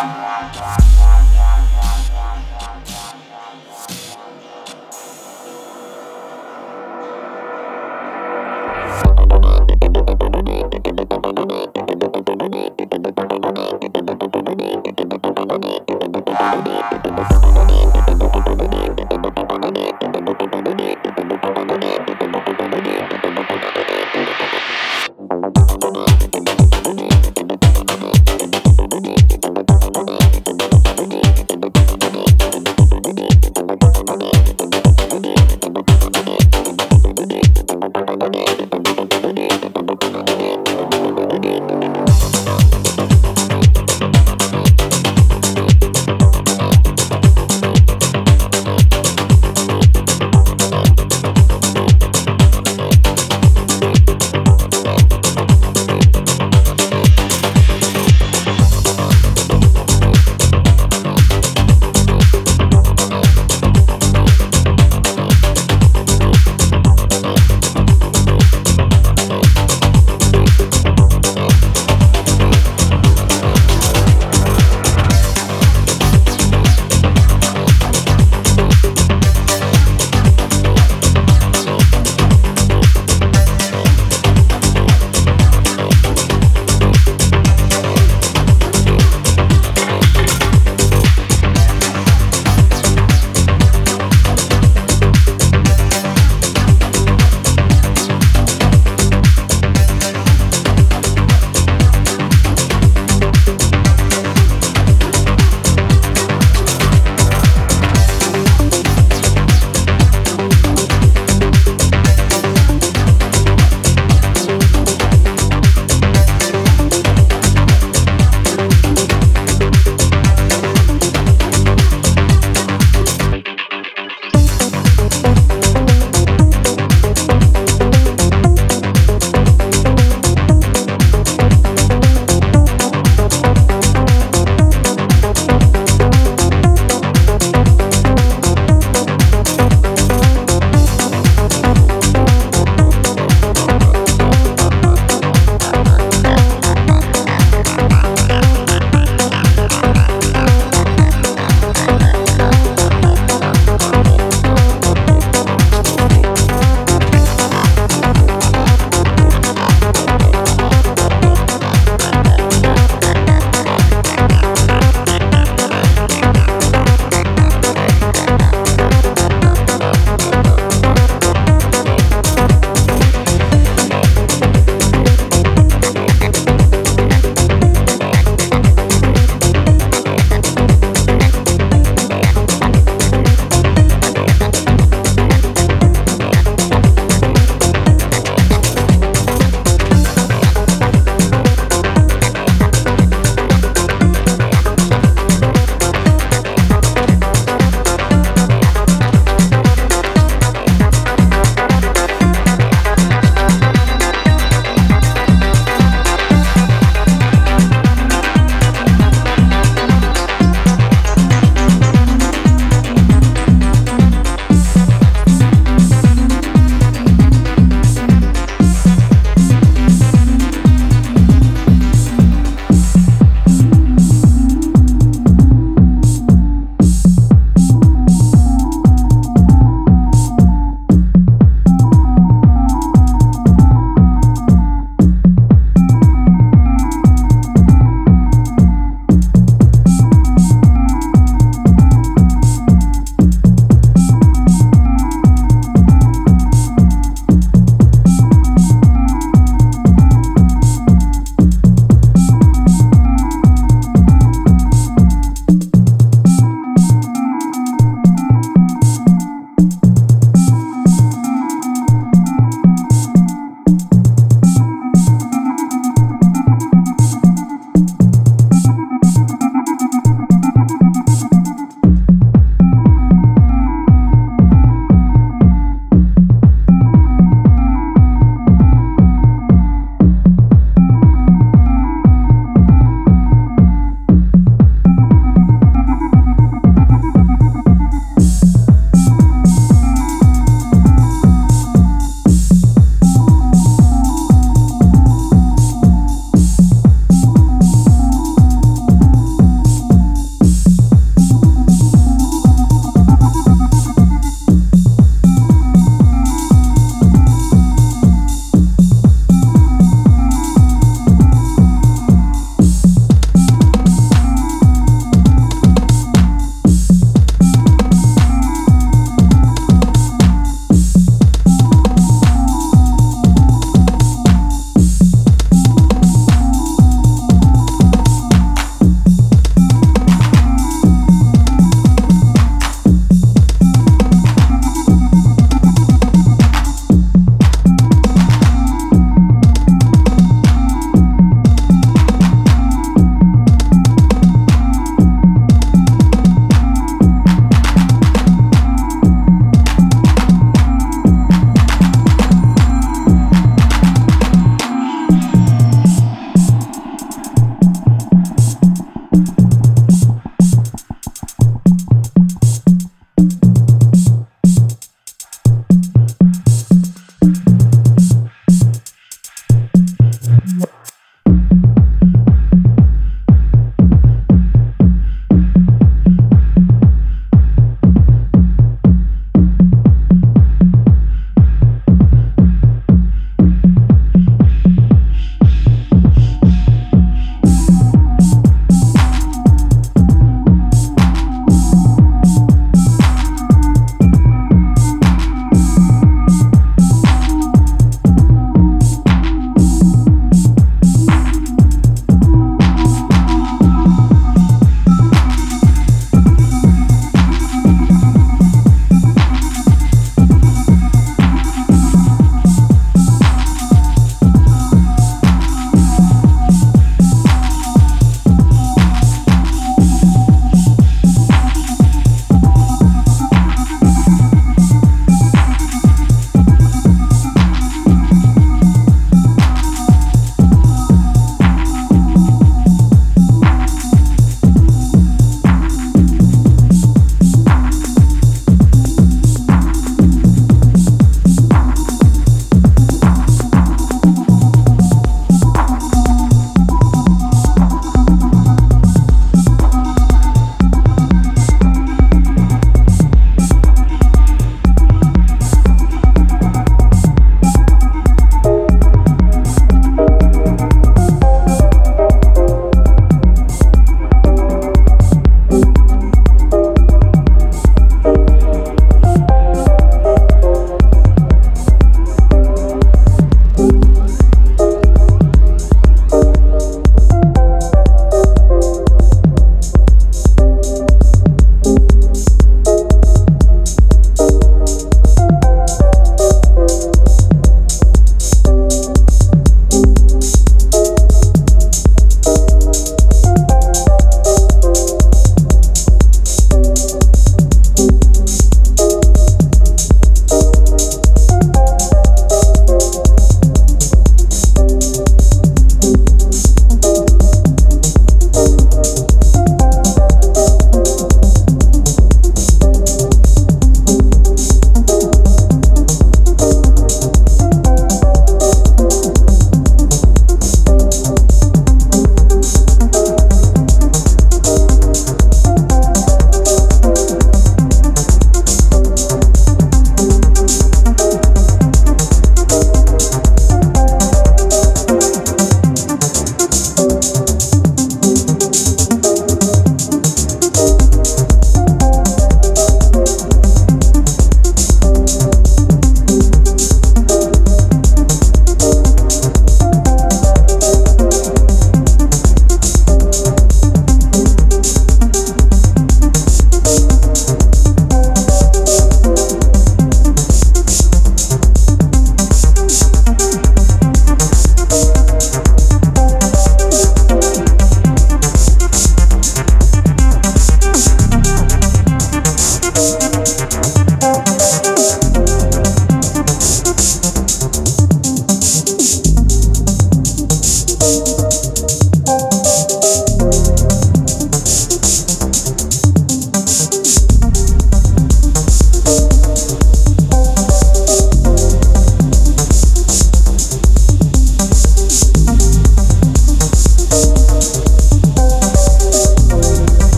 Bye.